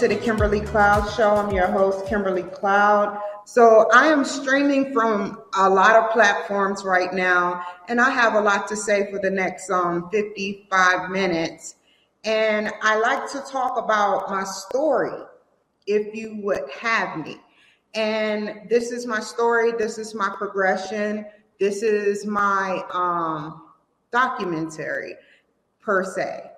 to the Kimberly Cloud Show. I'm your host, Kimberly Cloud. So I am streaming from a lot of platforms right now, and I have a lot to say for the next um, 55 minutes. And I like to talk about my story, if you would have me. And this is my story. This is my progression. This is my um, documentary, per se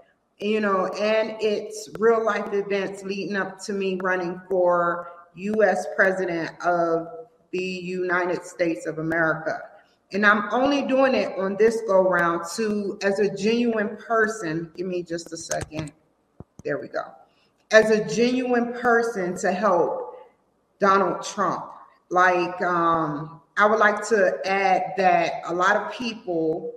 you know, and it's real life events leading up to me running for US president of the United States of America. And I'm only doing it on this go round to as a genuine person. Give me just a second. There we go. As a genuine person to help Donald Trump. Like, um, I would like to add that a lot of people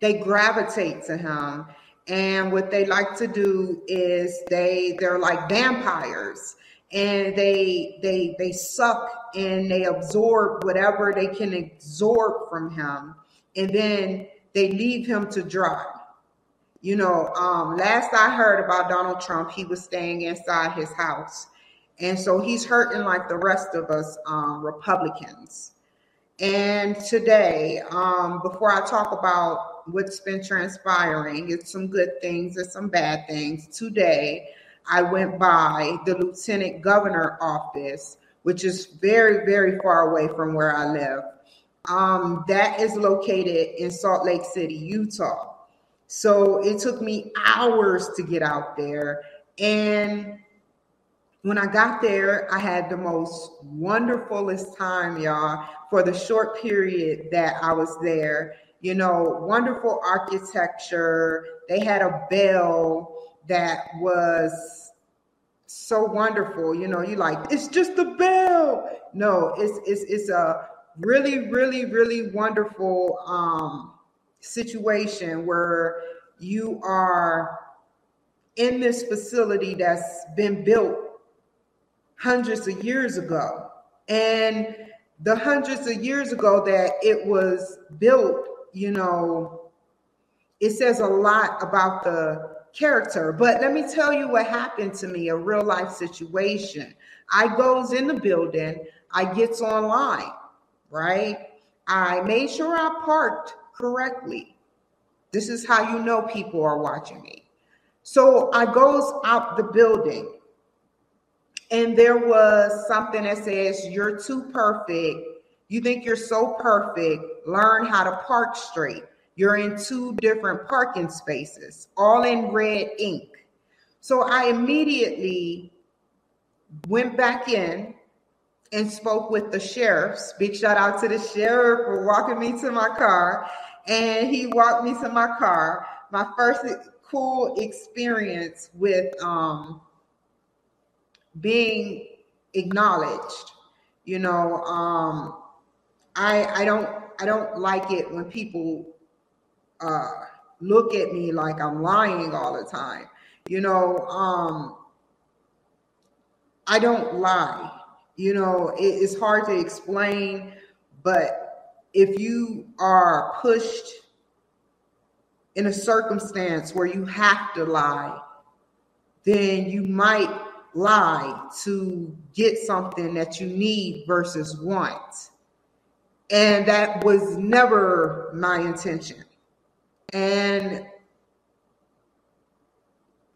they gravitate to him and what they like to do is they they're like vampires. And they they they suck and they absorb whatever they can absorb from him. And then they leave him to dry. You know um last i heard about donald trump he was staying inside his house. And so he's hurting like the rest of us um, republicans. And today um before i talk about what's been transpiring. It's some good things and some bad things. Today, I went by the lieutenant governor office, which is very, very far away from where I live. Um, that is located in Salt Lake City, Utah. So it took me hours to get out there. And when I got there, I had the most wonderfulest time, y'all, for the short period that I was there you know, wonderful architecture. They had a bell that was so wonderful. You know, you like, it's just a bell. No, it's it's it's a really, really, really wonderful um situation where you are in this facility that's been built hundreds of years ago. And the hundreds of years ago that it was built you know, it says a lot about the character. But let me tell you what happened to me, a real life situation. I goes in the building, I gets online, right? I made sure I parked correctly. This is how you know people are watching me. So I goes out the building and there was something that says you're too perfect you think you're so perfect. Learn how to park straight. You're in two different parking spaces, all in red ink. So I immediately went back in and spoke with the sheriffs. Big shout out to the sheriff for walking me to my car. And he walked me to my car. My first cool experience with um, being acknowledged. You know, um, I I don't I don't like it when people uh, look at me like I'm lying all the time. You know, um, I don't lie. You know, it, it's hard to explain, but if you are pushed in a circumstance where you have to lie, then you might lie to get something that you need versus want. And that was never my intention. And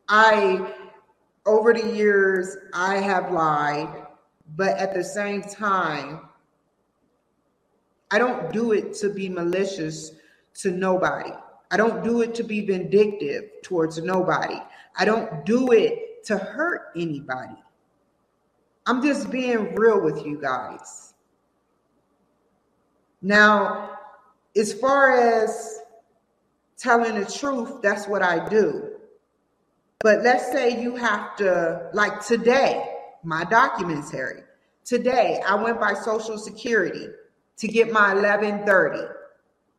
I, over the years, I have lied, but at the same time, I don't do it to be malicious to nobody. I don't do it to be vindictive towards nobody. I don't do it to hurt anybody. I'm just being real with you guys. Now, as far as telling the truth, that's what I do. But let's say you have to, like today, my documentary. Today, I went by Social Security to get my 1130,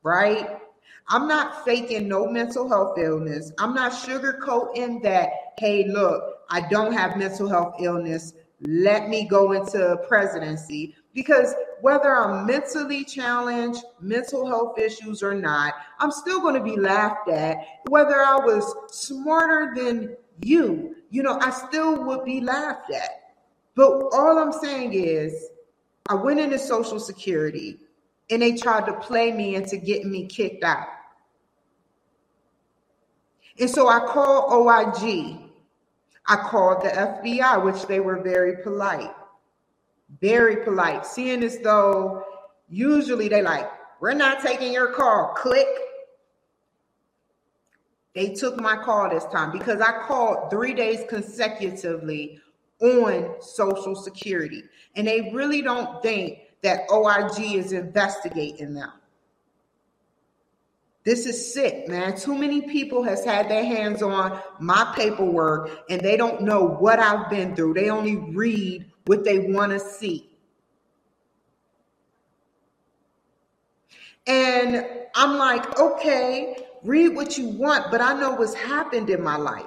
right? I'm not faking no mental health illness. I'm not sugarcoating that, hey, look, I don't have mental health illness. Let me go into presidency because whether I'm mentally challenged, mental health issues or not, I'm still going to be laughed at. Whether I was smarter than you, you know, I still would be laughed at. But all I'm saying is, I went into Social Security and they tried to play me into getting me kicked out. And so I called OIG. I called the FBI, which they were very polite. Very polite, seeing as though usually they like, we're not taking your call. Click. They took my call this time because I called three days consecutively on Social Security. And they really don't think that OIG is investigating them. This is sick, man. Too many people has had their hands on my paperwork and they don't know what I've been through. They only read what they want to see. And I'm like, okay, read what you want, but I know what's happened in my life.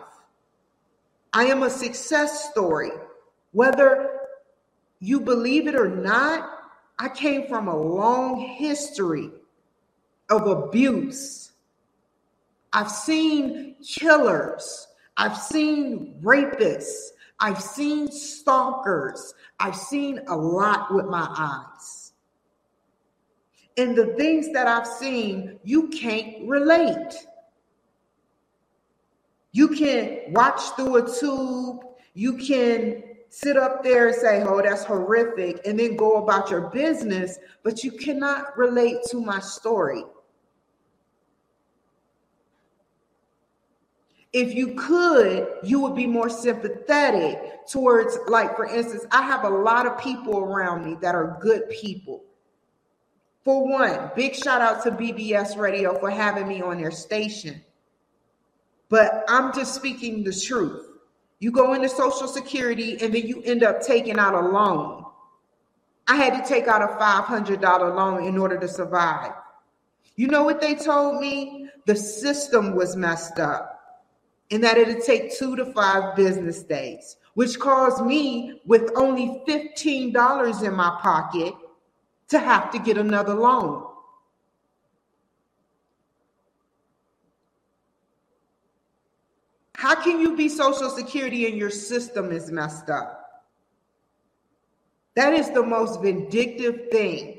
I am a success story. Whether you believe it or not, I came from a long history of abuse. I've seen killers. I've seen rapists. I've seen stalkers. I've seen a lot with my eyes. And the things that I've seen, you can't relate. You can watch through a tube. You can sit up there and say, oh, that's horrific, and then go about your business, but you cannot relate to my story. If you could, you would be more sympathetic towards, like, for instance, I have a lot of people around me that are good people. For one, big shout out to BBS Radio for having me on their station. But I'm just speaking the truth. You go into Social Security and then you end up taking out a loan. I had to take out a $500 loan in order to survive. You know what they told me? The system was messed up and that it'd take two to five business days, which caused me, with only $15 in my pocket, to have to get another loan. How can you be Social Security and your system is messed up? That is the most vindictive thing.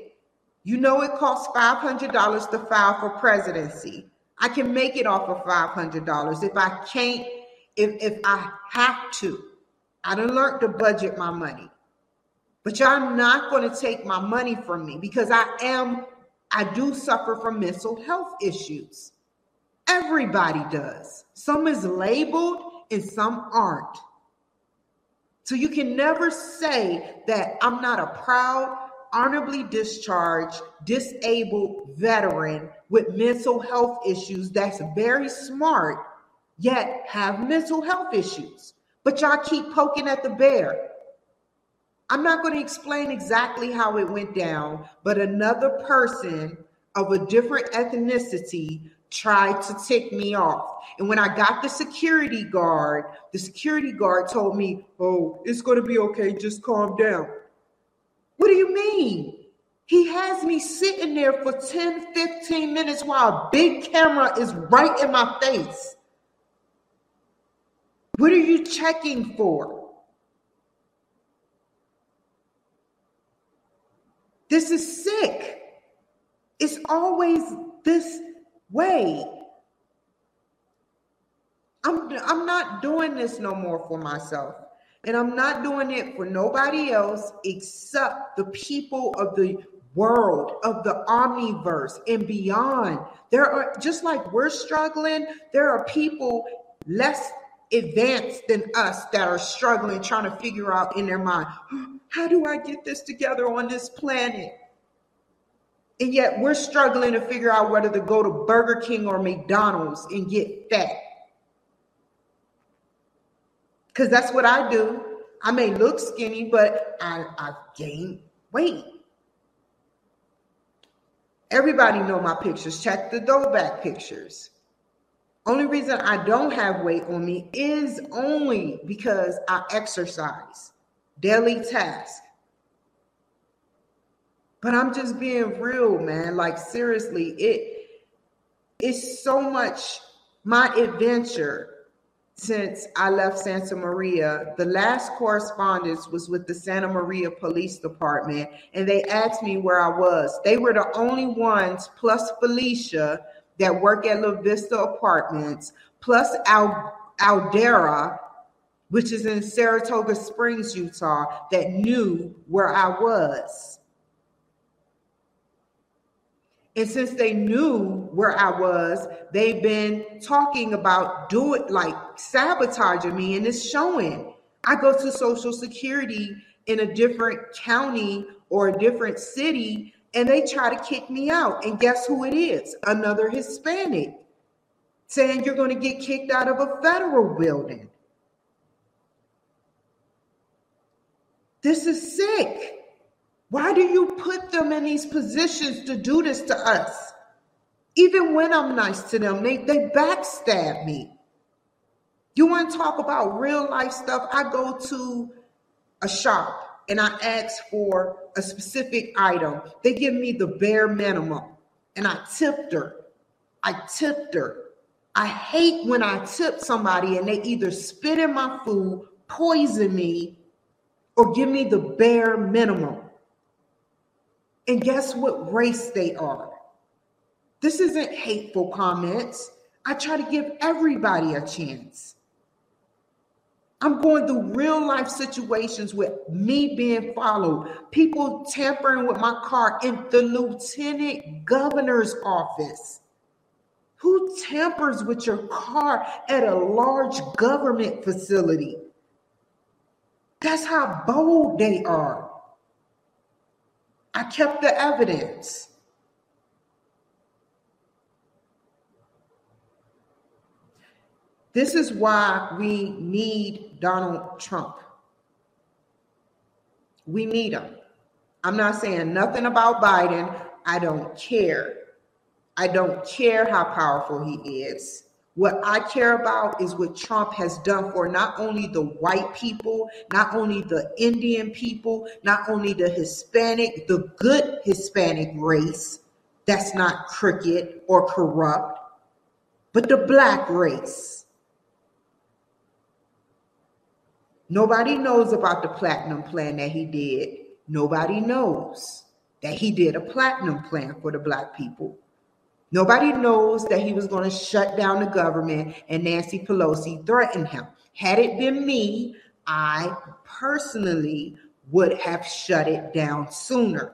You know, it costs $500 to file for presidency. I can make it off of $500 if I can't, if, if I have to. I don't learn to budget my money. But y'all not going to take my money from me because I am, I do suffer from mental health issues. Everybody does. Some is labeled and some aren't. So you can never say that I'm not a proud, honorably discharged, disabled veteran with mental health issues that's very smart, yet have mental health issues. But y'all keep poking at the bear. I'm not going to explain exactly how it went down, but another person of a different ethnicity tried to tick me off. And when I got the security guard, the security guard told me, Oh, it's going to be okay. Just calm down. What do you mean? He has me sitting there for 10, 15 minutes while a big camera is right in my face. What are you checking for? This is sick. It's always this way. I'm, I'm not doing this no more for myself. And I'm not doing it for nobody else except the people of the world, of the omniverse and beyond. There are, just like we're struggling, there are people less advanced than us that are struggling, trying to figure out in their mind, how do I get this together on this planet? And yet we're struggling to figure out whether to go to Burger King or McDonald's and get fat. Because that's what I do. I may look skinny, but I, I gain weight. Everybody know my pictures. Check the throwback pictures. Only reason I don't have weight on me is only because I exercise. Daily task. But I'm just being real, man. Like seriously, it it's so much my adventure since I left Santa Maria. The last correspondence was with the Santa Maria Police Department, and they asked me where I was. They were the only ones, plus Felicia, that work at La Vista Apartments, plus Al- Aldera, which is in Saratoga Springs, Utah, that knew where I was. And since they knew where I was, they've been talking about doing it like sabotaging me, and it's showing. I go to Social Security in a different county or a different city, and they try to kick me out. And guess who it is? Another Hispanic saying you're going to get kicked out of a federal building. This is sick. Why do you put them in these positions to do this to us? Even when I'm nice to them, they, they backstab me. You want to talk about real life stuff? I go to a shop and I ask for a specific item. They give me the bare minimum and I tipped her. I tipped her. I hate when I tip somebody and they either spit in my food, poison me, or give me the bare minimum. And guess what race they are? This isn't hateful comments. I try to give everybody a chance. I'm going through real life situations with me being followed, people tampering with my car in the lieutenant governor's office. Who tampers with your car at a large government facility? That's how bold they are. I kept the evidence. This is why we need Donald Trump. We need him. I'm not saying nothing about Biden. I don't care. I don't care how powerful he is. What I care about is what Trump has done for not only the white people, not only the Indian people, not only the Hispanic, the good Hispanic race that's not crooked or corrupt, but the black race. Nobody knows about the platinum plan that he did. Nobody knows that he did a platinum plan for the black people. Nobody knows that he was going to shut down the government and Nancy Pelosi threatened him. Had it been me, I personally would have shut it down sooner.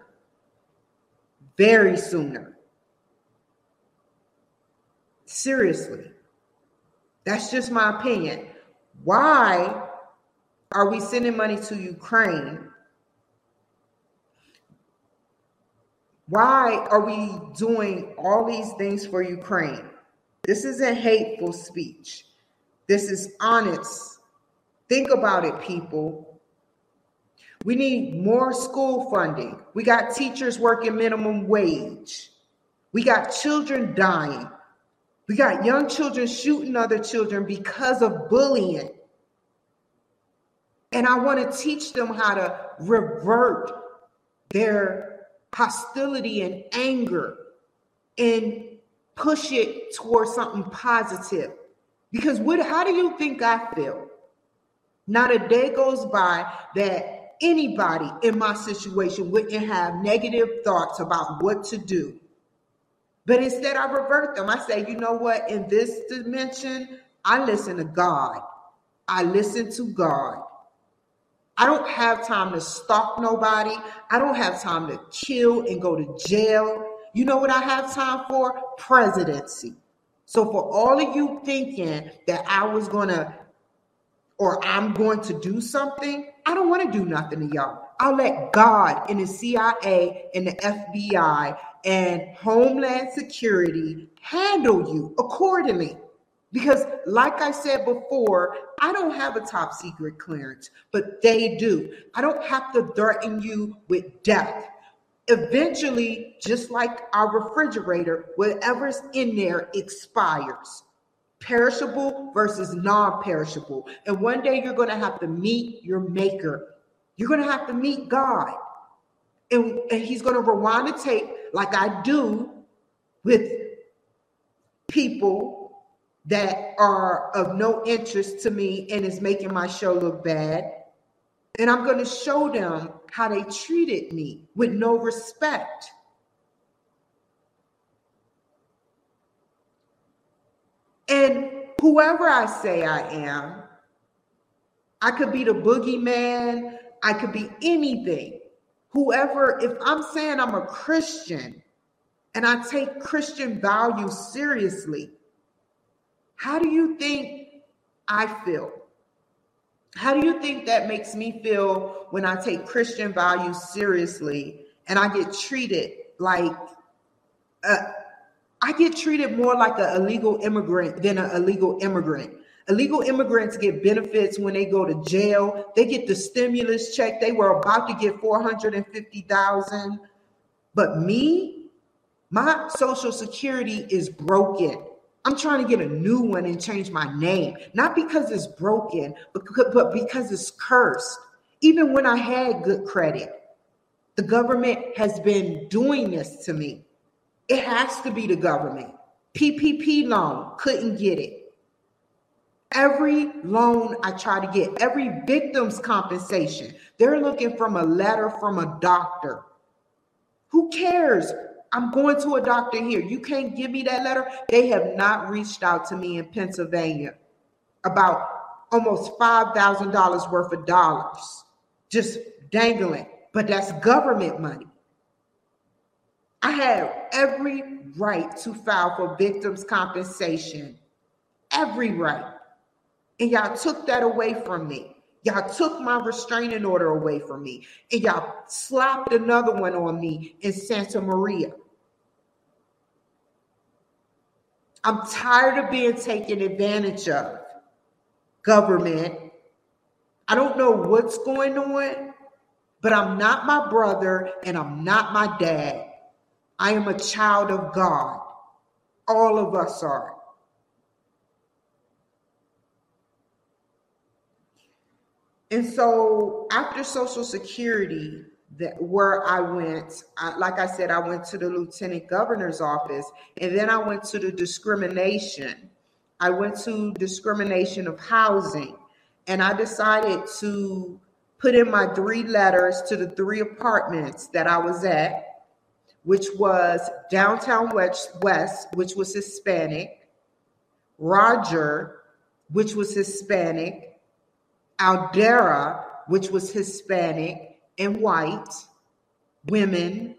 Very sooner. Seriously. That's just my opinion. Why are we sending money to Ukraine Why are we doing all these things for Ukraine? This isn't hateful speech. This is honest. Think about it, people. We need more school funding. We got teachers working minimum wage. We got children dying. We got young children shooting other children because of bullying. And I want to teach them how to revert their hostility and anger and push it towards something positive. Because what how do you think I feel? Not a day goes by that anybody in my situation wouldn't have negative thoughts about what to do. But instead, I revert them. I say, you know what? In this dimension, I listen to God. I listen to God. I don't have time to stalk nobody. I don't have time to kill and go to jail. You know what I have time for? Presidency. So for all of you thinking that I was going to or I'm going to do something, I don't want to do nothing to y'all. I'll let God and the CIA and the FBI and Homeland Security handle you accordingly. Because, like I said before, I don't have a top secret clearance, but they do. I don't have to threaten you with death. Eventually, just like our refrigerator, whatever's in there expires. Perishable versus non perishable. And one day you're going to have to meet your maker. You're going to have to meet God. And, and he's going to rewind the tape like I do with people that are of no interest to me and is making my show look bad. And I'm going to show them how they treated me with no respect. And whoever I say I am, I could be the boogeyman, I could be anything. Whoever, if I'm saying I'm a Christian and I take Christian values seriously, how do you think I feel? How do you think that makes me feel when I take Christian values seriously and I get treated like a, I get treated more like an illegal immigrant than an illegal immigrant. Illegal immigrants get benefits when they go to jail. They get the stimulus check. They were about to get 450,000. But me, my social security is broken. I'm trying to get a new one and change my name, not because it's broken, but, because it's cursed. Even when I had good credit, the government has been doing this to me. It has to be the government. PPP loan, couldn't get it. Every loan I try to get, every victim's compensation, they're looking from a letter from a doctor. Who cares? I'm going to a doctor here. You can't give me that letter. They have not reached out to me in Pennsylvania about almost $5,000 worth of dollars just dangling, but that's government money. I have every right to file for victims' compensation. Every right. And y'all took that away from me. Y'all took my restraining order away from me. And y'all slapped another one on me in Santa Maria. I'm tired of being taken advantage of. Government. I don't know what's going on, but I'm not my brother and I'm not my dad. I am a child of God. All of us are. And so after Social Security, that where I went, I, like I said, I went to the lieutenant governor's office, and then I went to the discrimination. I went to discrimination of housing, and I decided to put in my three letters to the three apartments that I was at which was Downtown West, West, which was Hispanic, Roger, which was Hispanic, Aldera, which was Hispanic and white, women.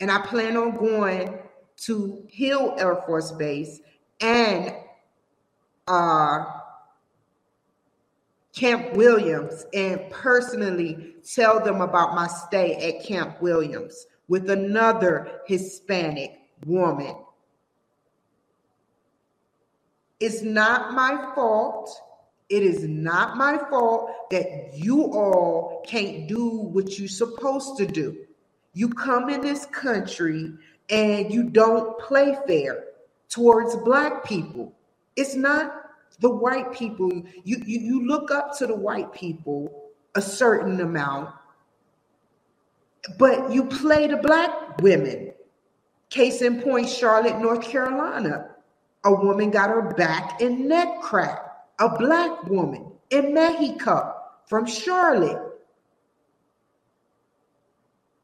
And I plan on going to Hill Air Force Base and uh, Camp Williams and personally tell them about my stay at Camp Williams with another Hispanic woman. It's not my fault. It is not my fault that you all can't do what you're supposed to do. You come in this country and you don't play fair towards black people. It's not the white people. You, you, you look up to the white people a certain amount but you play the black women. Case in point, Charlotte, North Carolina. A woman got her back and neck cracked. A black woman in Mexico from Charlotte.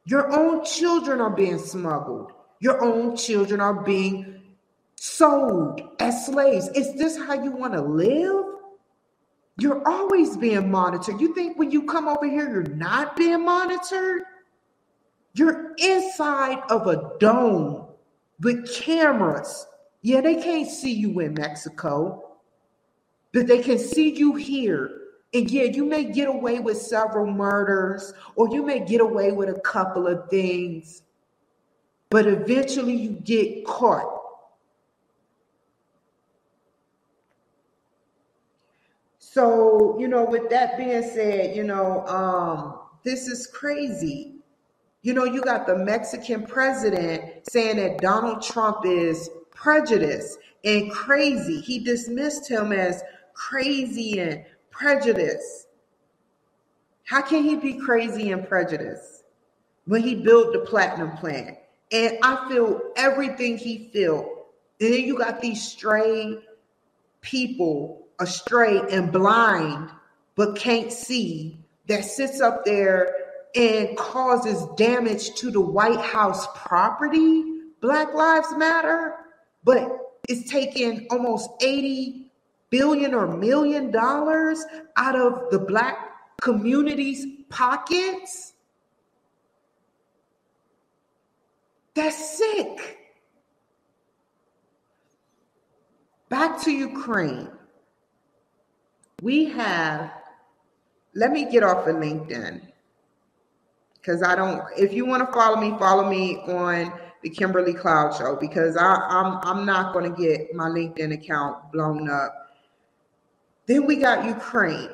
Your own children are being smuggled. Your own children are being sold as slaves. Is this how you want to live? You're always being monitored. You think when you come over here, you're not being monitored? You're inside of a dome with cameras. Yeah, they can't see you in Mexico, but they can see you here. And yeah, you may get away with several murders or you may get away with a couple of things, but eventually you get caught. So, you know, with that being said, you know, um, this is crazy. You know, you got the Mexican president saying that Donald Trump is prejudiced and crazy. He dismissed him as crazy and prejudiced. How can he be crazy and prejudiced when he built the platinum plant? And I feel everything he felt And then you got these stray people, astray and blind, but can't see, that sits up there and causes damage to the White House property. Black Lives Matter, but it's taking almost 80 billion or million dollars out of the black community's pockets. That's sick. Back to Ukraine. We have, let me get off of LinkedIn because I don't, if you want to follow me, follow me on the Kimberly Cloud Show because I, I'm, I'm not going to get my LinkedIn account blown up. Then we got Ukraine.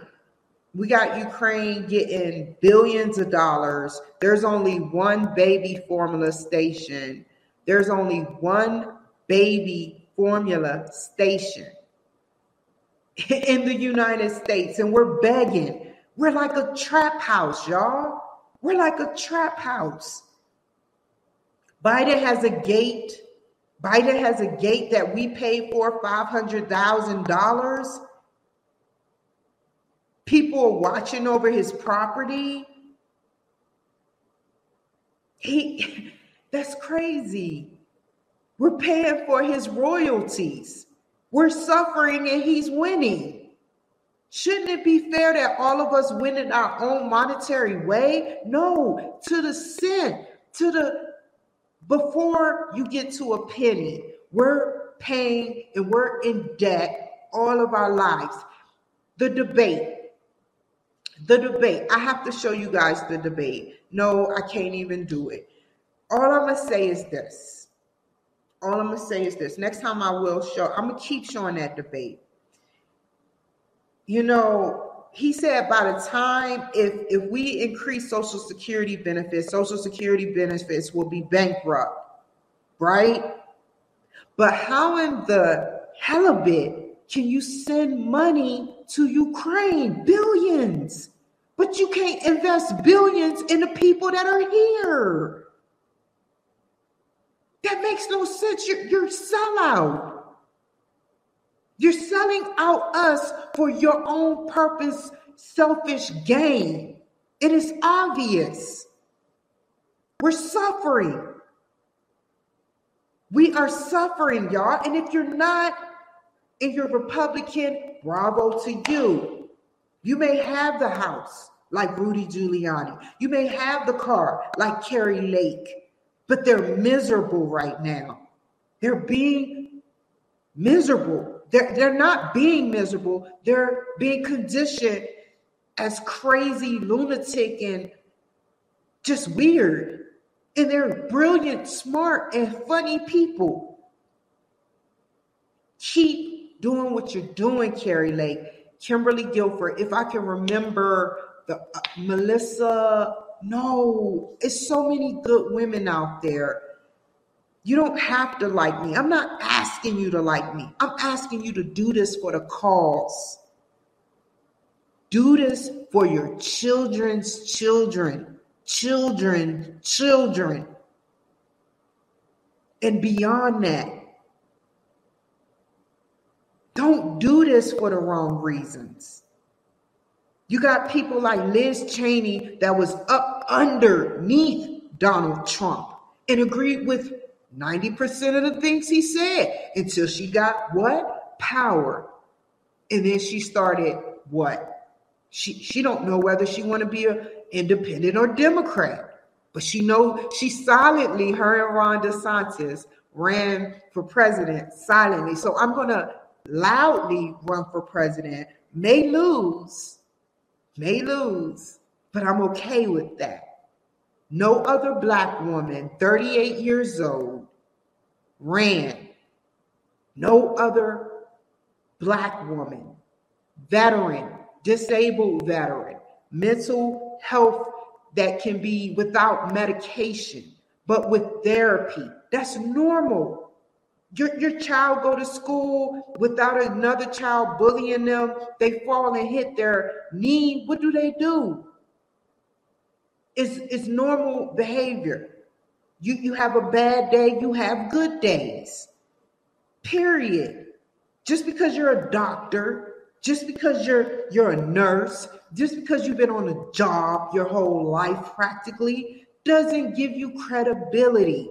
We got Ukraine getting billions of dollars. There's only one baby formula station. There's only one baby formula station in the United States, and we're begging. We're like a trap house, y'all. We're like a trap house. Biden has a gate. Biden has a gate that we pay for $500,000. People are watching over his property. He that's crazy. We're paying for his royalties. We're suffering and he's winning. Shouldn't it be fair that all of us win in our own monetary way? No, to the cent, to the before you get to a penny, we're paying and we're in debt all of our lives. The debate, the debate. I have to show you guys the debate. No, I can't even do it. All I'm going to say is this. All I'm going to say is this. Next time I will show, I'm going to keep showing that debate. You know, he said by the time if if we increase social security benefits social security benefits will be bankrupt right but how in the hell of it can you send money to ukraine billions but you can't invest billions in the people that are here that makes no sense you're, you're sellout you're selling out us for your own purpose selfish gain. It is obvious. We're suffering. We are suffering, y'all. And if you're not, and you're Republican, bravo to you. You may have the house like Rudy Giuliani. You may have the car like Kari Lake, but they're miserable right now. They're being miserable. They're, they're not being miserable. They're being conditioned as crazy, lunatic, and just weird. And they're brilliant, smart, and funny people. Keep doing what you're doing, Kari Lake, Kimberly Guilfoyle. If I can remember the uh, Melissa, no, it's so many good women out there. You don't have to like me. I'm not asking you to like me. I'm asking you to do this for the cause. Do this for your children's children, children, children. And beyond that, don't do this for the wrong reasons. You got people like Liz Cheney that was up underneath Donald Trump and agreed with 90% of the things he said until she got what? Power. And then she started what? She she don't know whether she want to be a independent or Democrat, but she know she silently her and Ron DeSantis ran for president silently. So I'm gonna loudly run for president. May lose, may lose, but I'm okay with that. No other black woman, 38 years old, ran. No other black woman, veteran, disabled veteran, mental health that can be without medication, but with therapy. That's normal. Your, your child go to school without another child bullying them. They fall and hit their knee. What do they do? It's, it's normal behavior. You, you have a bad day, you have good days. Period. Just because you're a doctor, just because you're you're a nurse, just because you've been on a job your whole life practically doesn't give you credibility.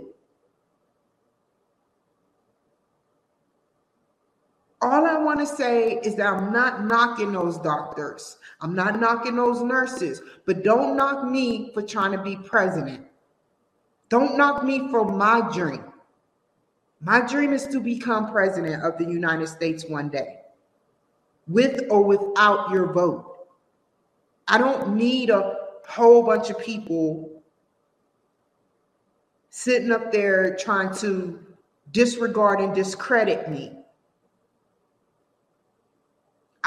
All I want to say is that I'm not knocking those doctors. I'm not knocking those nurses, but don't knock me for trying to be president. Don't knock me for my dream. My dream is to become president of the United States one day, with or without your vote. I don't need a whole bunch of people sitting up there trying to disregard and discredit me.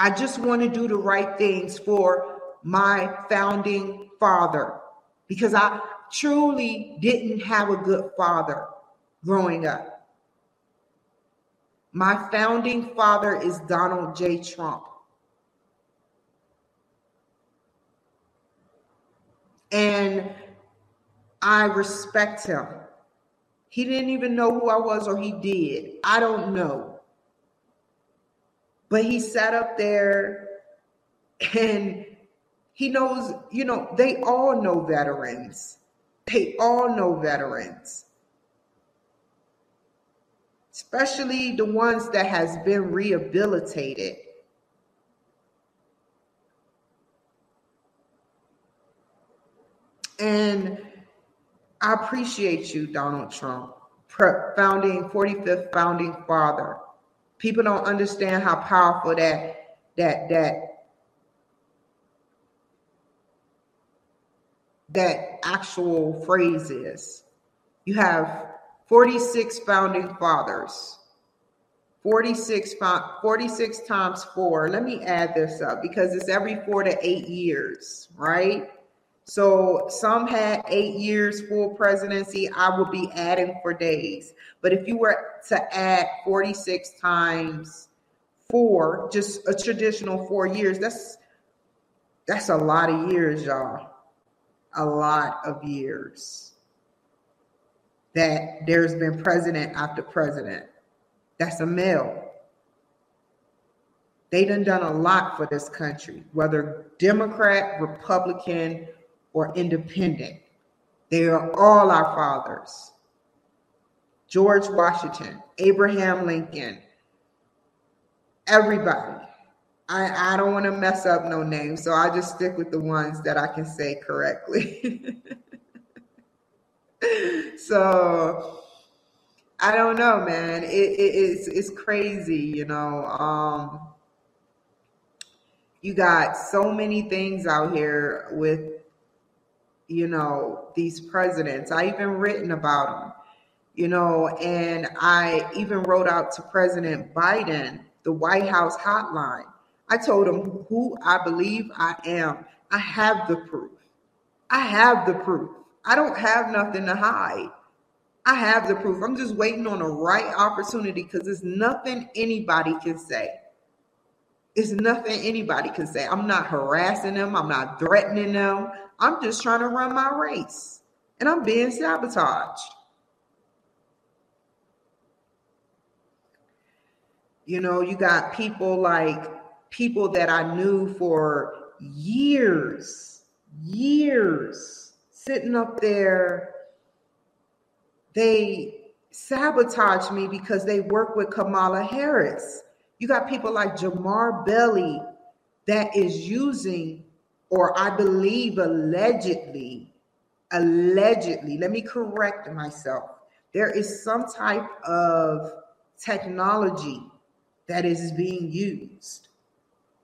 I just want to do the right things for my founding father because I truly didn't have a good father growing up. My founding father is Donald J. Trump. And I respect him. He didn't even know who I was, or he did. I don't know. But he sat up there and he knows, you know, they all know veterans. They all know veterans. Especially the ones that has been rehabilitated. And I appreciate you, Donald Trump, founding 45th founding father. People don't understand how powerful that that that that actual phrase is. You have 46 founding fathers. 46, 46 times four. Let me add this up because it's every four to eight years, right? So some had eight years full presidency. I will be adding for days. But if you were to add 46 times four, just a traditional four years, that's that's a lot of years, y'all. A lot of years that there's been president after president. That's a male. They done done a lot for this country, whether Democrat, Republican, or independent. They are all our fathers. George Washington, Abraham Lincoln, everybody. I, I don't want to mess up no names, so I just stick with the ones that I can say correctly. so I don't know, man. It, it, it's it's crazy, you know. Um, you got so many things out here with you know, these presidents. I even written about them, you know, and I even wrote out to President Biden, the White House hotline. I told him who I believe I am. I have the proof. I have the proof. I don't have nothing to hide. I have the proof. I'm just waiting on the right opportunity because there's nothing anybody can say. It's nothing anybody can say. I'm not harassing them. I'm not threatening them. I'm just trying to run my race and I'm being sabotaged. You know, you got people like people that I knew for years, years sitting up there. They sabotage me because they work with Kamala Harris. You got people like Jamar Belly that is using or I believe allegedly, allegedly, let me correct myself. There is some type of technology that is being used.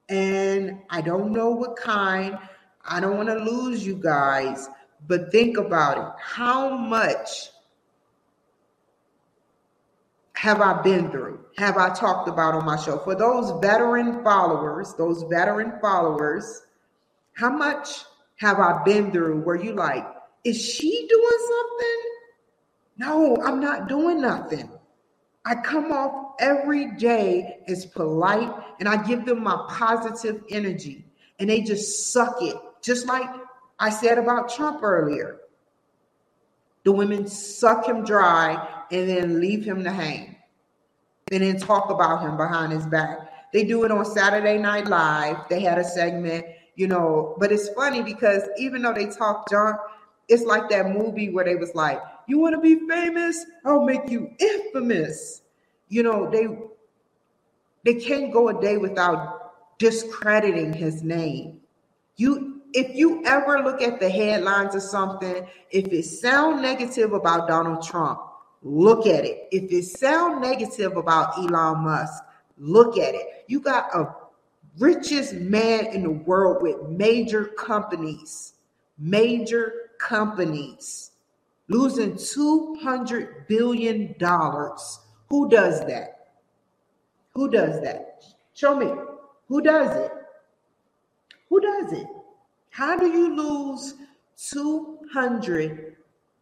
And I don't know what kind. I don't want to lose you guys, but think about it. How much have I been through? Have I talked about on my show? For those veteran followers, those veteran followers, how much have I been through where you like, is she doing something? No, I'm not doing nothing. I come off every day as polite and I give them my positive energy and they just suck it. Just like I said about Trump earlier. The women suck him dry and then leave him to hang. and then talk about him behind his back. They do it on Saturday Night Live. They had a segment, you know, but it's funny because even though they talk junk, it's like that movie where they was like, "You want to be famous? I'll make you infamous." You know, they they can't go a day without discrediting his name. You if you ever look at the headlines of something, if it sound negative about Donald Trump, look at it. If it sound negative about Elon Musk, look at it. You got a richest man in the world with major companies, major companies losing 200 billion dollars. Who does that? Who does that? Show me. Who does it? Who does it? How do you lose 200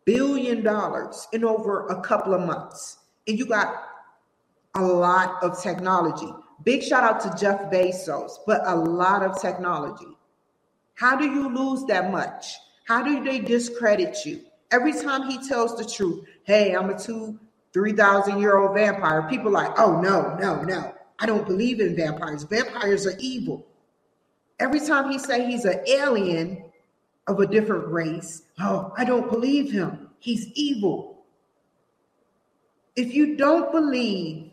billion dollars in over a couple of months? And you got a lot of technology. Big shout out to Jeff Bezos, but a lot of technology. How do you lose that much? How do they discredit you? Every time he tells the truth, hey, I'm a two, 3,000 year old vampire, people like, oh, no, no, no. I don't believe in vampires. Vampires are evil. Every time he say he's an alien of a different race, oh, I don't believe him. He's evil. If you don't believe,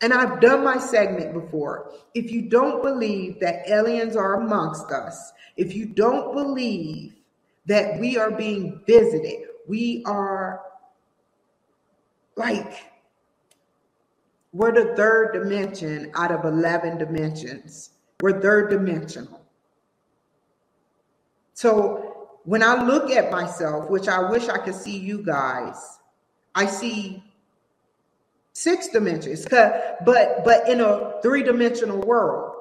and I've done my segment before, if you don't believe that aliens are amongst us, if you don't believe that we are being visited, we are like we're the third dimension out of 11 dimensions. We're third dimensional. So when I look at myself, which I wish I could see you guys, I see six dimensions, but but in a three-dimensional world.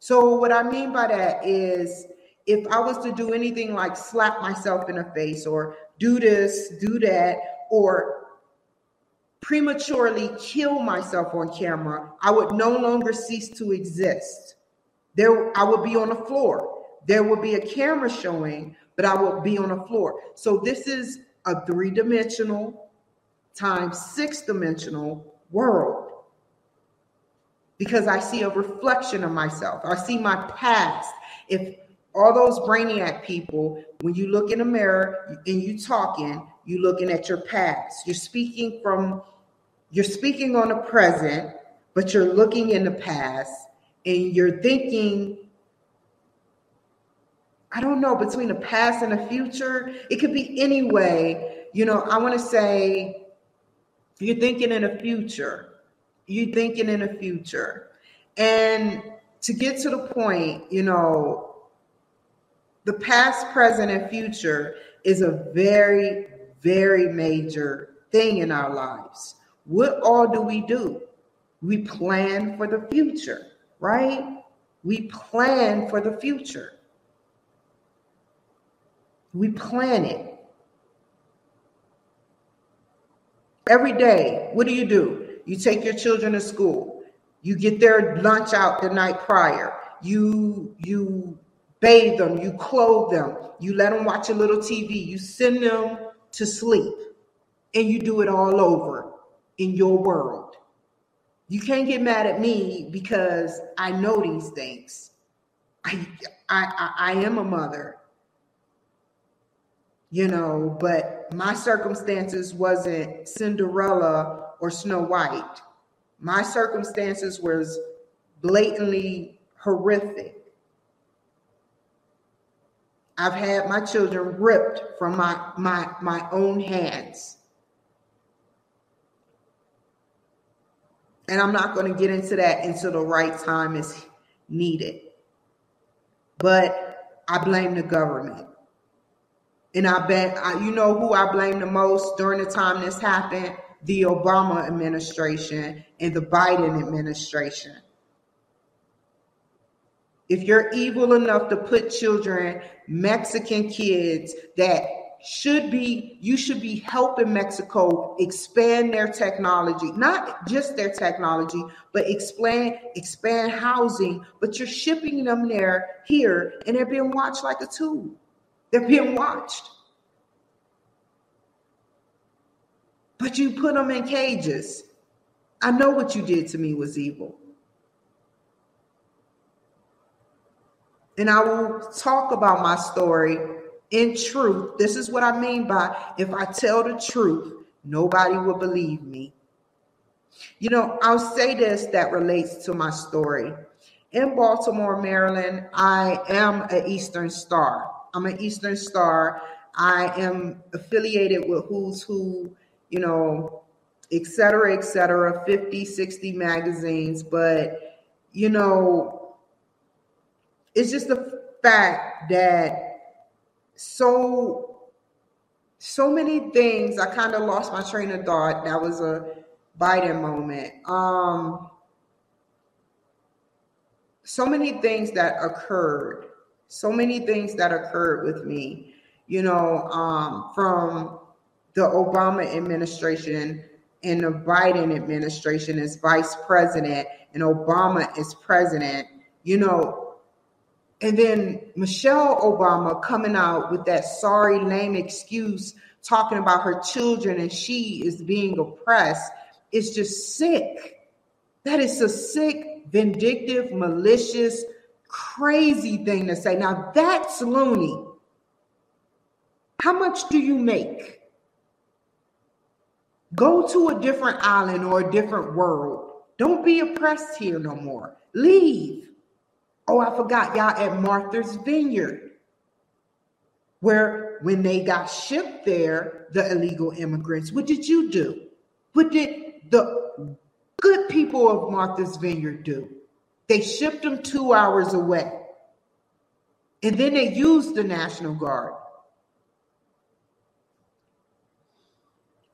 So what I mean by that is if I was to do anything like slap myself in the face or do this, do that, or prematurely kill myself on camera, I would no longer cease to exist. There, I would be on the floor. There will be a camera showing, but I will be on the floor. So this is a three-dimensional times six-dimensional world. Because I see a reflection of myself. I see my past. If all those brainiac people, when you look in a mirror and you talking, you looking at your past. You're speaking from you're speaking on the present, but you're looking in the past and you're thinking I don't know, between the past and the future. It could be any way. You know, I want to say you're thinking in the future. You're thinking in the future. And to get to the point, you know, the past, present, and future is a very, very major thing in our lives. What all do we do? We plan for the future, right? We plan for the future. We plan it. Every day, what do you do? You take your children to school. You get their lunch out the night prior. You you bathe them, you clothe them, you let them watch a little TV, you send them to sleep, and you do it all over in your world. You can't get mad at me because I know these things. I I I, am a mother. You know, but my circumstances wasn't Cinderella or Snow White. My circumstances was blatantly horrific. I've had my children ripped from my my my own hands. And I'm not going to get into that until the right time is needed. But I blame the government. And I bet I, you know who I blame the most during the time this happened? The Obama administration and the Biden administration. If you're evil enough to put children, Mexican kids that should be you should be helping Mexico expand their technology, not just their technology, but expand expand housing. But you're shipping them there here, and they're being watched like a tool. They're being watched. But you put them in cages. I know what you did to me was evil. And I will talk about my story in truth. This is what I mean by if I tell the truth, nobody will believe me. You know, I'll say this that relates to my story. In Baltimore, Maryland, I am an Eastern Star. I'm an Eastern Star. I am affiliated with Who's Who, you know, et cetera, et cetera, 50, 60 magazines. But, you know, it's just the fact that so so many things i kind of lost my train of thought that was a biden moment um so many things that occurred so many things that occurred with me you know um from the obama administration and the biden administration as vice president and obama as president you know and then Michelle Obama coming out with that sorry, lame excuse, talking about her children and she is being oppressed, is just sick. That is a sick, vindictive, malicious, crazy thing to say. Now that's loony. How much do you make? Go to a different island or a different world. Don't be oppressed here no more. Leave. Oh, I forgot y'all at Martha's Vineyard, where when they got shipped there, the illegal immigrants, what did you do? What did the good people of Martha's Vineyard do? They shipped them two hours away. And then they used the National Guard.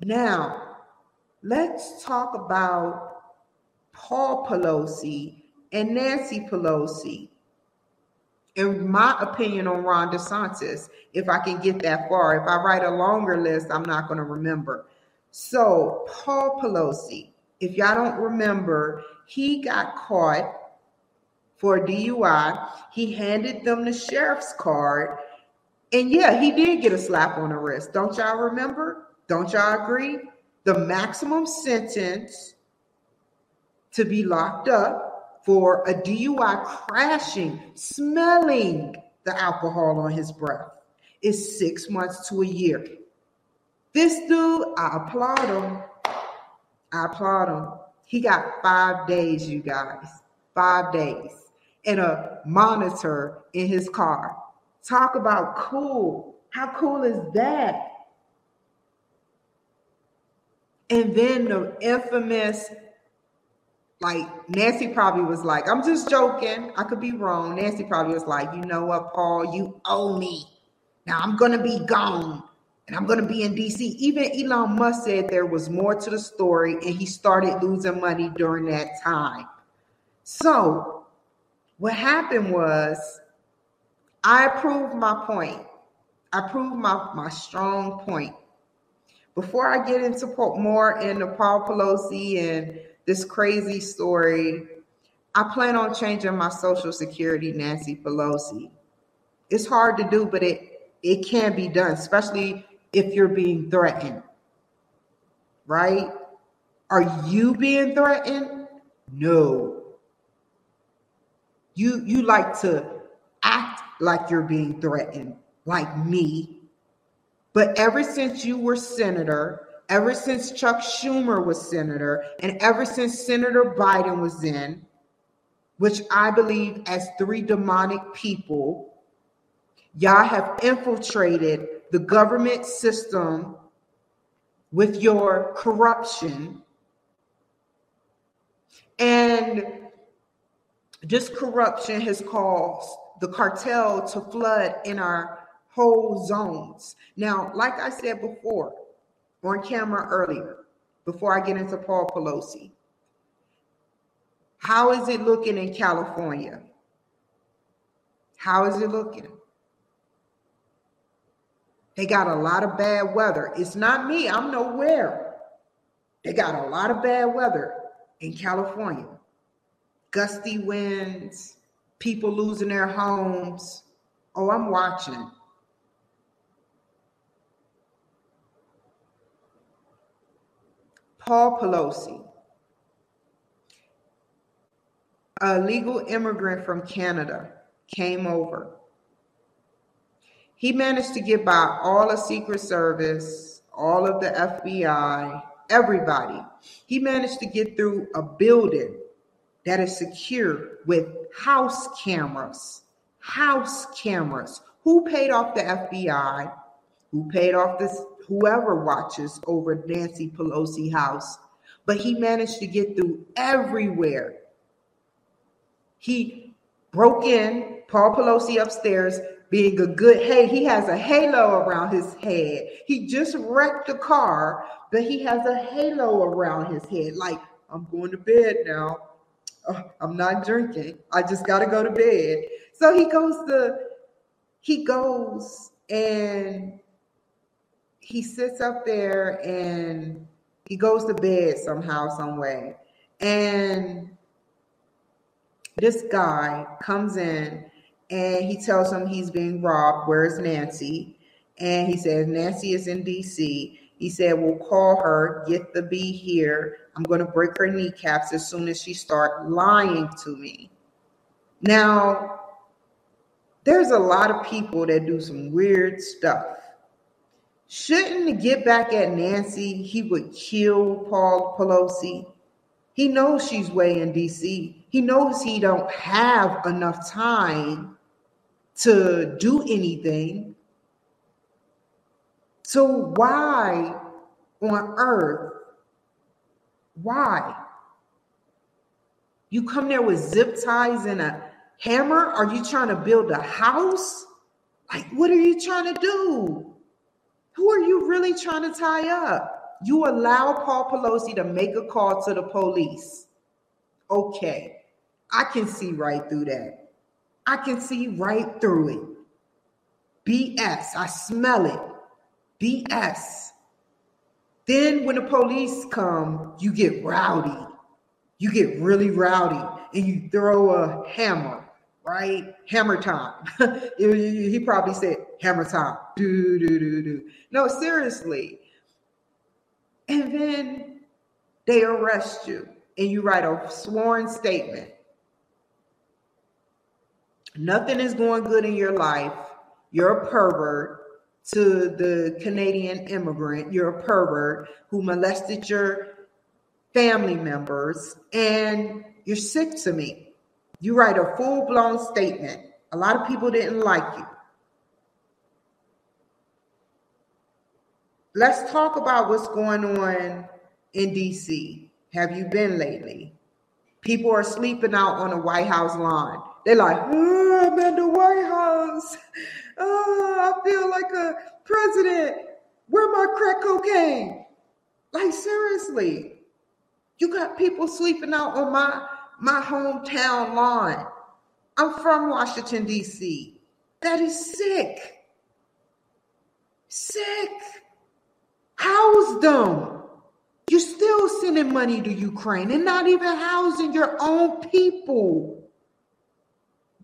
Now, let's talk about Paul Pelosi and Nancy Pelosi. In my opinion on Ron DeSantis, if I can get that far. If I write a longer list, I'm not going to remember. So, Paul Pelosi, if y'all don't remember, he got caught for a DUI. He handed them the sheriff's card. And yeah, he did get a slap on the wrist. Don't y'all remember? Don't y'all agree? The maximum sentence to be locked up for a DUI crashing, smelling the alcohol on his breath is six months to a year. This dude, I applaud him. I applaud him. He got five days, you guys. Five days. And a monitor in his car. Talk about cool. How cool is that? And then the infamous like Nancy probably was like, I'm just joking. I could be wrong. Nancy probably was like, you know what, Paul, you owe me. Now I'm gonna be gone and I'm gonna be in DC. Even Elon Musk said there was more to the story, and he started losing money during that time. So what happened was I proved my point. I proved my, my strong point. Before I get into more into Paul Pelosi and this crazy story. I plan on changing my social security, Nancy Pelosi. It's hard to do, but it it can be done, especially if you're being threatened. Right? Are you being threatened? No. You you like to act like you're being threatened, like me. But ever since you were senator, ever since Chuck Schumer was senator and ever since Senator Biden was in, which I believe as three demonic people, y'all have infiltrated the government system with your corruption. And this corruption has caused the cartel to flood in our whole zones. Now, like I said before, on camera earlier before I get into Paul Pelosi. How is it looking in California? How is it looking? They got a lot of bad weather. It's not me, I'm nowhere. They got a lot of bad weather in California. Gusty winds, people losing their homes. Oh, I'm watching. Paul Pelosi. a legal immigrant from Canada came over. He managed to get by all the Secret Service, all of the FBI, everybody. He managed to get through a building that is secure with house cameras. House cameras. Who paid off the FBI? Who paid off this? Whoever watches over Nancy Pelosi house. But he managed to get through everywhere. He broke in, Paul Pelosi upstairs, being a good hey he has a halo around his head he just wrecked the car but he has a halo around his head like i'm going to bed now oh, i'm not drinking i just got to go to bed so he goes to he goes and he sits up there and he goes to bed somehow some way and this guy comes in and he tells him he's being robbed. Where's Nancy? And he says, Nancy is in DC. He said, We'll call her, get the B here. I'm going to break her kneecaps as soon as she start lying to me. Now, there's a lot of people that do some weird stuff. Shouldn't get back at Nancy, he would kill Paul Pelosi. He knows she's way in DC. He knows he don't have enough time to do anything. So why on earth? Why? You come there with zip ties and a hammer? Are you trying to build a house? Like, what are you trying to do? Who are you really trying to tie up? You allow Paul Pelosi to make a call to the police. Okay, I can see right through that. I can see right through it. BS. I smell it. BS. Then when the police come, you get rowdy. You get really rowdy and you throw a hammer, right? Hammer time. he probably said hammer time. Do, do, do, do. No, seriously. And then they arrest you and you write a sworn statement nothing is going good in your life, you're a pervert to the Canadian immigrant, you're a pervert who molested your family members, and you're sick to me. You write a full blown statement. A lot of people didn't like you. Let's talk about what's going on in DC. Have you been lately? People are sleeping out on the White House lawn. They're like, oh, I'm at the White House. Oh, I feel like a president. Where my crack cocaine? Like seriously, you got people sleeping out on my my hometown lawn. I'm from Washington D.C. That is sick. Sick. House them. You're still sending money to Ukraine and not even housing your own people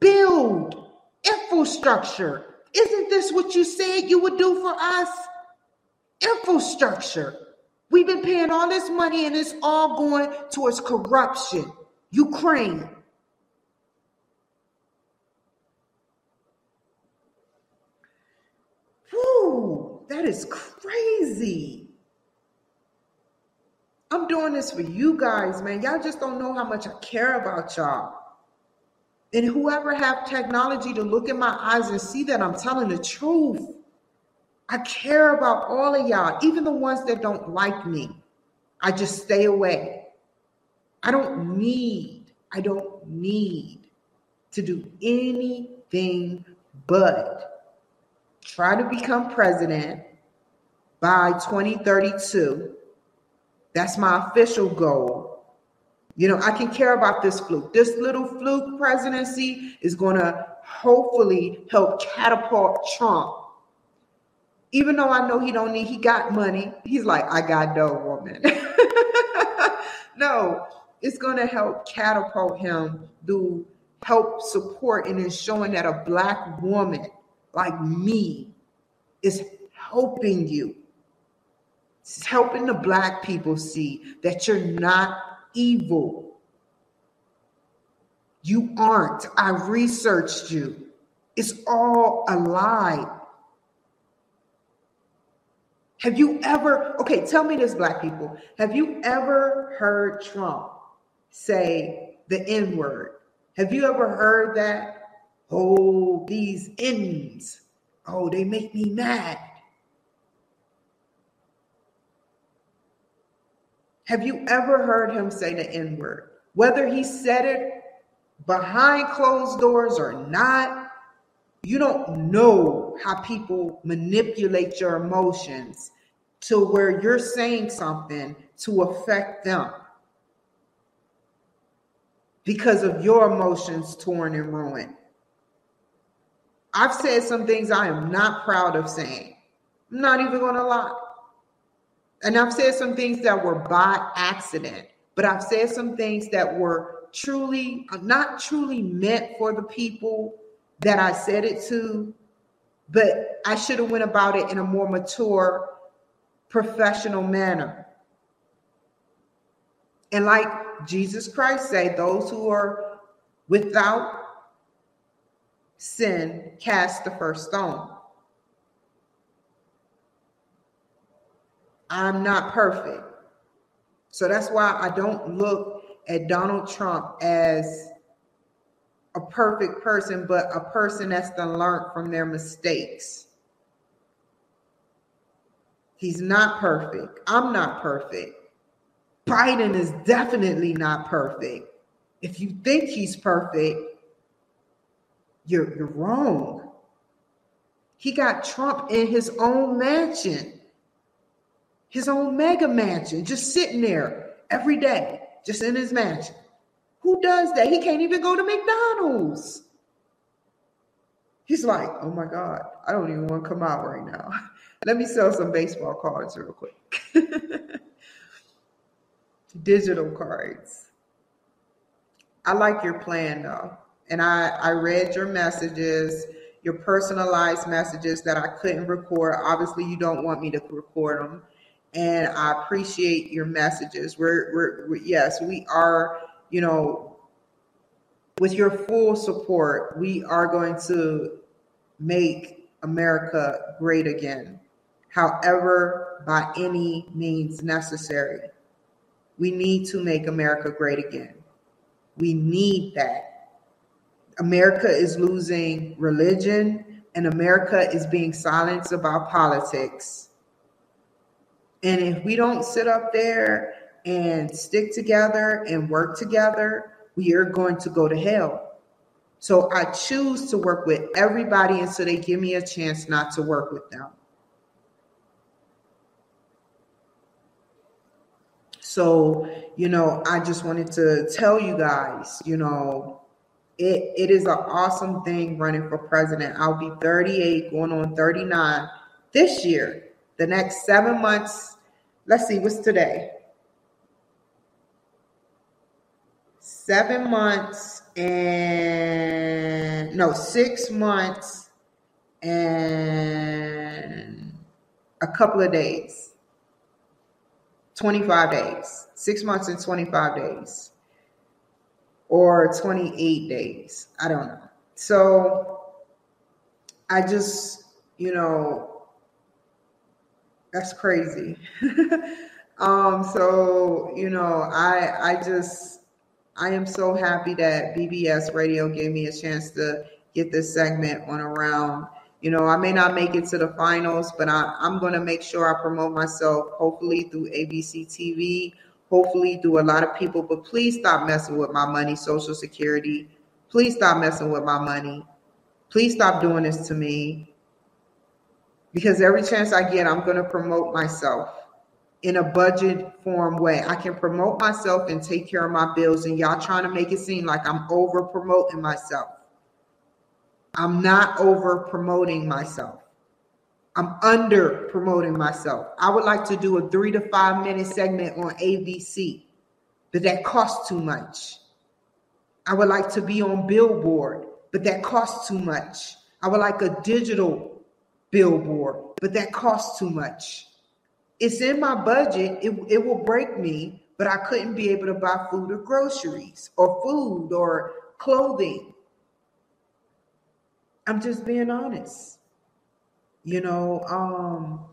build infrastructure. Isn't this what you said you would do for us? Infrastructure. We've been paying all this money and it's all going towards corruption. Ukraine. Whew, that is crazy. I'm doing this for you guys, man. Y'all just don't know how much I care about y'all. And whoever have technology to look in my eyes and see that I'm telling the truth. I care about all of y'all, even the ones that don't like me. I just stay away. I don't need, I don't need to do anything but try to become president by 2032. That's my official goal. You know, I can care about this fluke. This little fluke presidency is going to hopefully help catapult Trump. Even though I know he don't need, he got money. He's like, I got no woman. no, it's going to help catapult him to help support and ensuring that a black woman like me is helping you. It's helping the black people see that you're not evil. You aren't. I researched you. It's all a lie. Have you ever, okay, tell me this, black people. Have you ever heard Trump say the N word? Have you ever heard that? Oh, these N's. Oh, they make me mad. Have you ever heard him say the N word? Whether he said it behind closed doors or not, you don't know how people manipulate your emotions to where you're saying something to affect them because of your emotions torn and ruined. I've said some things I am not proud of saying. I'm not even going to lie. And I've said some things that were by accident, but I've said some things that were truly, not truly meant for the people that I said it to, but I should have went about it in a more mature, professional manner. And like Jesus Christ say, those who are without sin cast the first stone. I'm not perfect. So that's why I don't look at Donald Trump as a perfect person, but a person that's done learned from their mistakes. He's not perfect. I'm not perfect. Biden is definitely not perfect. If you think he's perfect, you're, you're wrong. He got Trump in his own mansion, his own mega mansion, just sitting there every day, just in his mansion. Who does that? He can't even go to McDonald's. He's like, oh my God, I don't even want to come out right now. Let me sell some baseball cards real quick. Digital cards. I like your plan though. And I, I read your messages, your personalized messages that I couldn't record. Obviously, you don't want me to record them. And I appreciate your messages. We're, we're, we're yes, we are, you know, with your full support, we are going to make America great again. However, by any means necessary. We need to make America great again. We need that. America is losing religion and America is being silenced about politics. And if we don't sit up there and stick together and work together, we are going to go to hell. So I choose to work with everybody until they give me a chance not to work with them. So, you know, I just wanted to tell you guys, you know, it, it is an awesome thing running for president. I'll be 38, going on 39 this year. The next seven months, let's see, what's today? Seven months and no, six months and a couple of days. 25 days. Six months and 25 days or 28 days. I don't know. So I just, you know, that's crazy. um, so, you know, I I just I am so happy that BBS radio gave me a chance to get this segment on around. You know, I may not make it to the finals, but I, I'm going to make sure I promote myself, hopefully through ABC TV hopefully through a lot of people. But please stop messing with my money, Social Security. Please stop messing with my money. Please stop doing this to me. Because every chance I get, I'm going to promote myself in a budget form way. I can promote myself and take care of my bills, and y'all trying to make it seem like I'm over promoting myself. I'm not over promoting myself. I'm under promoting myself. I would like to do a three to five minute segment on ABC, but that costs too much. I would like to be on Billboard, but that costs too much. I would like a digital billboard, but that costs too much. It's in my budget. It, it will break me, but I couldn't be able to buy food or groceries or food or clothing. I'm just being honest. You know, um,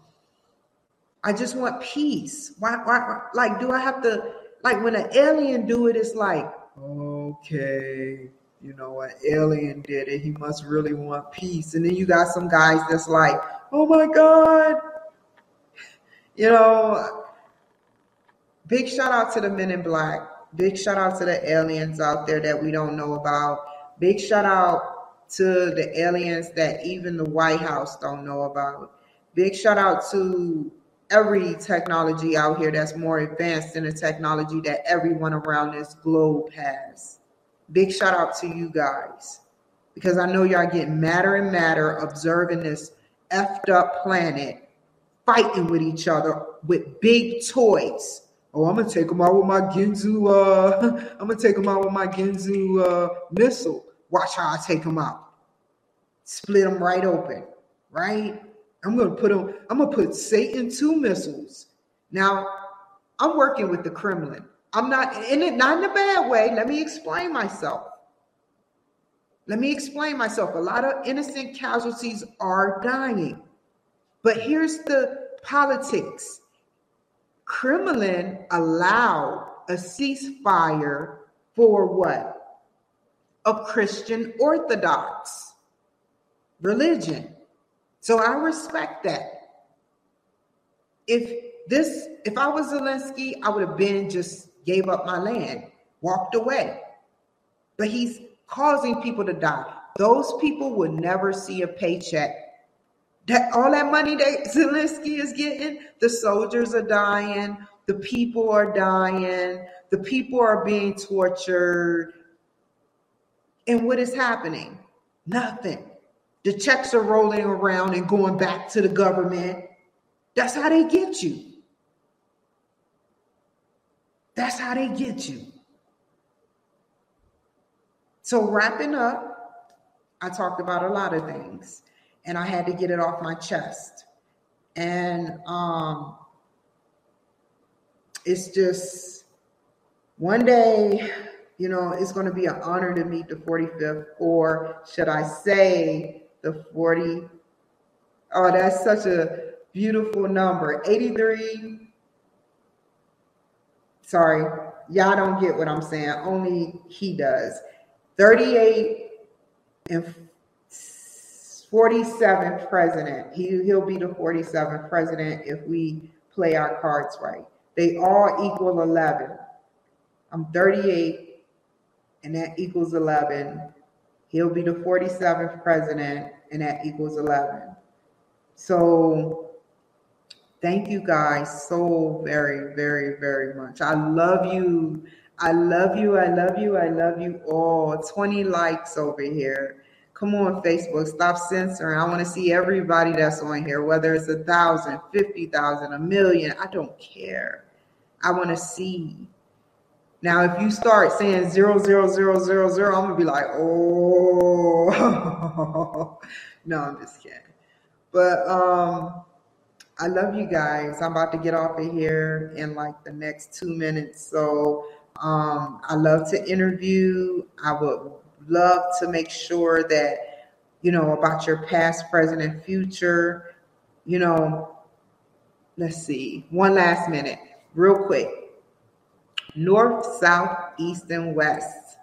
I just want peace. Why, why, why, like, do I have to, like, when an alien do it, it's like, okay, you know, an alien did it. He must really want peace. And then you got some guys that's like, oh my God. You know, big shout out to the men in black. Big shout out to the aliens out there that we don't know about. Big shout out to the aliens that even the White House don't know about. Big shout out to every technology out here that's more advanced than the technology that everyone around this globe has. Big shout out to you guys because I know y'all getting madder and madder observing this effed up planet fighting with each other with big toys. Oh, I'm gonna take them out with my Ginsu. Uh, I'm gonna take them out with my Ginsu uh, missile. Watch how I take them out. Split them right open, right? I'm gonna put them. I'm gonna put Satan two missiles. Now, I'm working with the Kremlin. I'm not in it, not in a bad way. Let me explain myself. Let me explain myself. A lot of innocent casualties are dying. But here's the politics. Kremlin allowed a ceasefire for what? A Christian Orthodox religion. So I respect that. If this, if I was Zelensky, I would have been just gave up my land, walked away. But he's causing people to die. Those people would never see a paycheck. That all that money that Zelensky is getting, the soldiers are dying, the people are dying, the people are being tortured. And what is happening? Nothing. The checks are rolling around and going back to the government. That's how they get you. That's how they get you. So, wrapping up, I talked about a lot of things and I had to get it off my chest. And um, it's just one day, you know, it's going to be an honor to meet the 45th, or should I say, the 40. Oh, that's such a beautiful number. 83 Sorry, y'all don't get what I'm saying. Only he does. 38 and 47th president. He, he'll be the 47th president if we play our cards right. They all equal 11. I'm 38, and that equals 11. He'll be the 47th president, and that equals 11. So Thank you guys so very, very, very much. I love you. I love you. I love you. I love you all. 20 likes over here. Come on, Facebook. Stop censoring. I want to see everybody that's on here, whether it's a thousand, fifty thousand, a million. I don't care. I want to see. Now, if you start saying zero, zero, zero, zero, zero, I'm gonna be like, oh no, I'm just kidding. But um I love you guys. I'm about to get off of here in like the next two minutes. So um, I love to interview. I would love to make sure that, you know, about your past, present, and future. You know, let's see, one last minute, real quick. North, south, east, and west.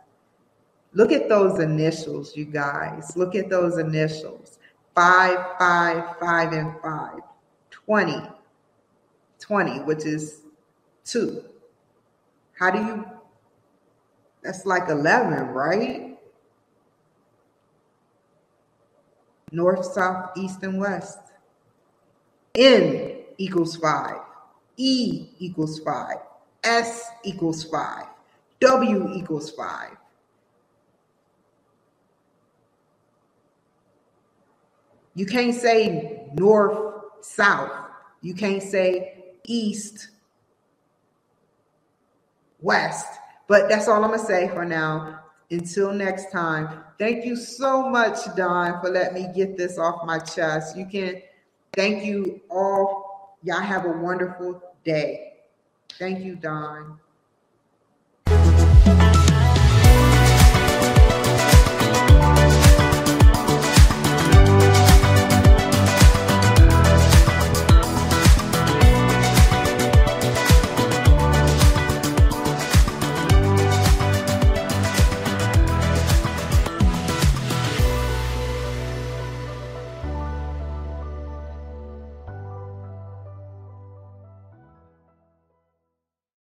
Look at those initials, you guys. Look at those initials. Five, five, five, and five. 20, 20, which is 2. How do you, that's like 11, right? North, south, east, and west. N equals 5. E equals 5. S equals 5. W equals 5. You can't say north south. You can't say east, west. But that's all I'm going to say for now. Until next time, thank you so much, Don, for letting me get this off my chest. You can thank you all. Y'all have a wonderful day. Thank you, Don.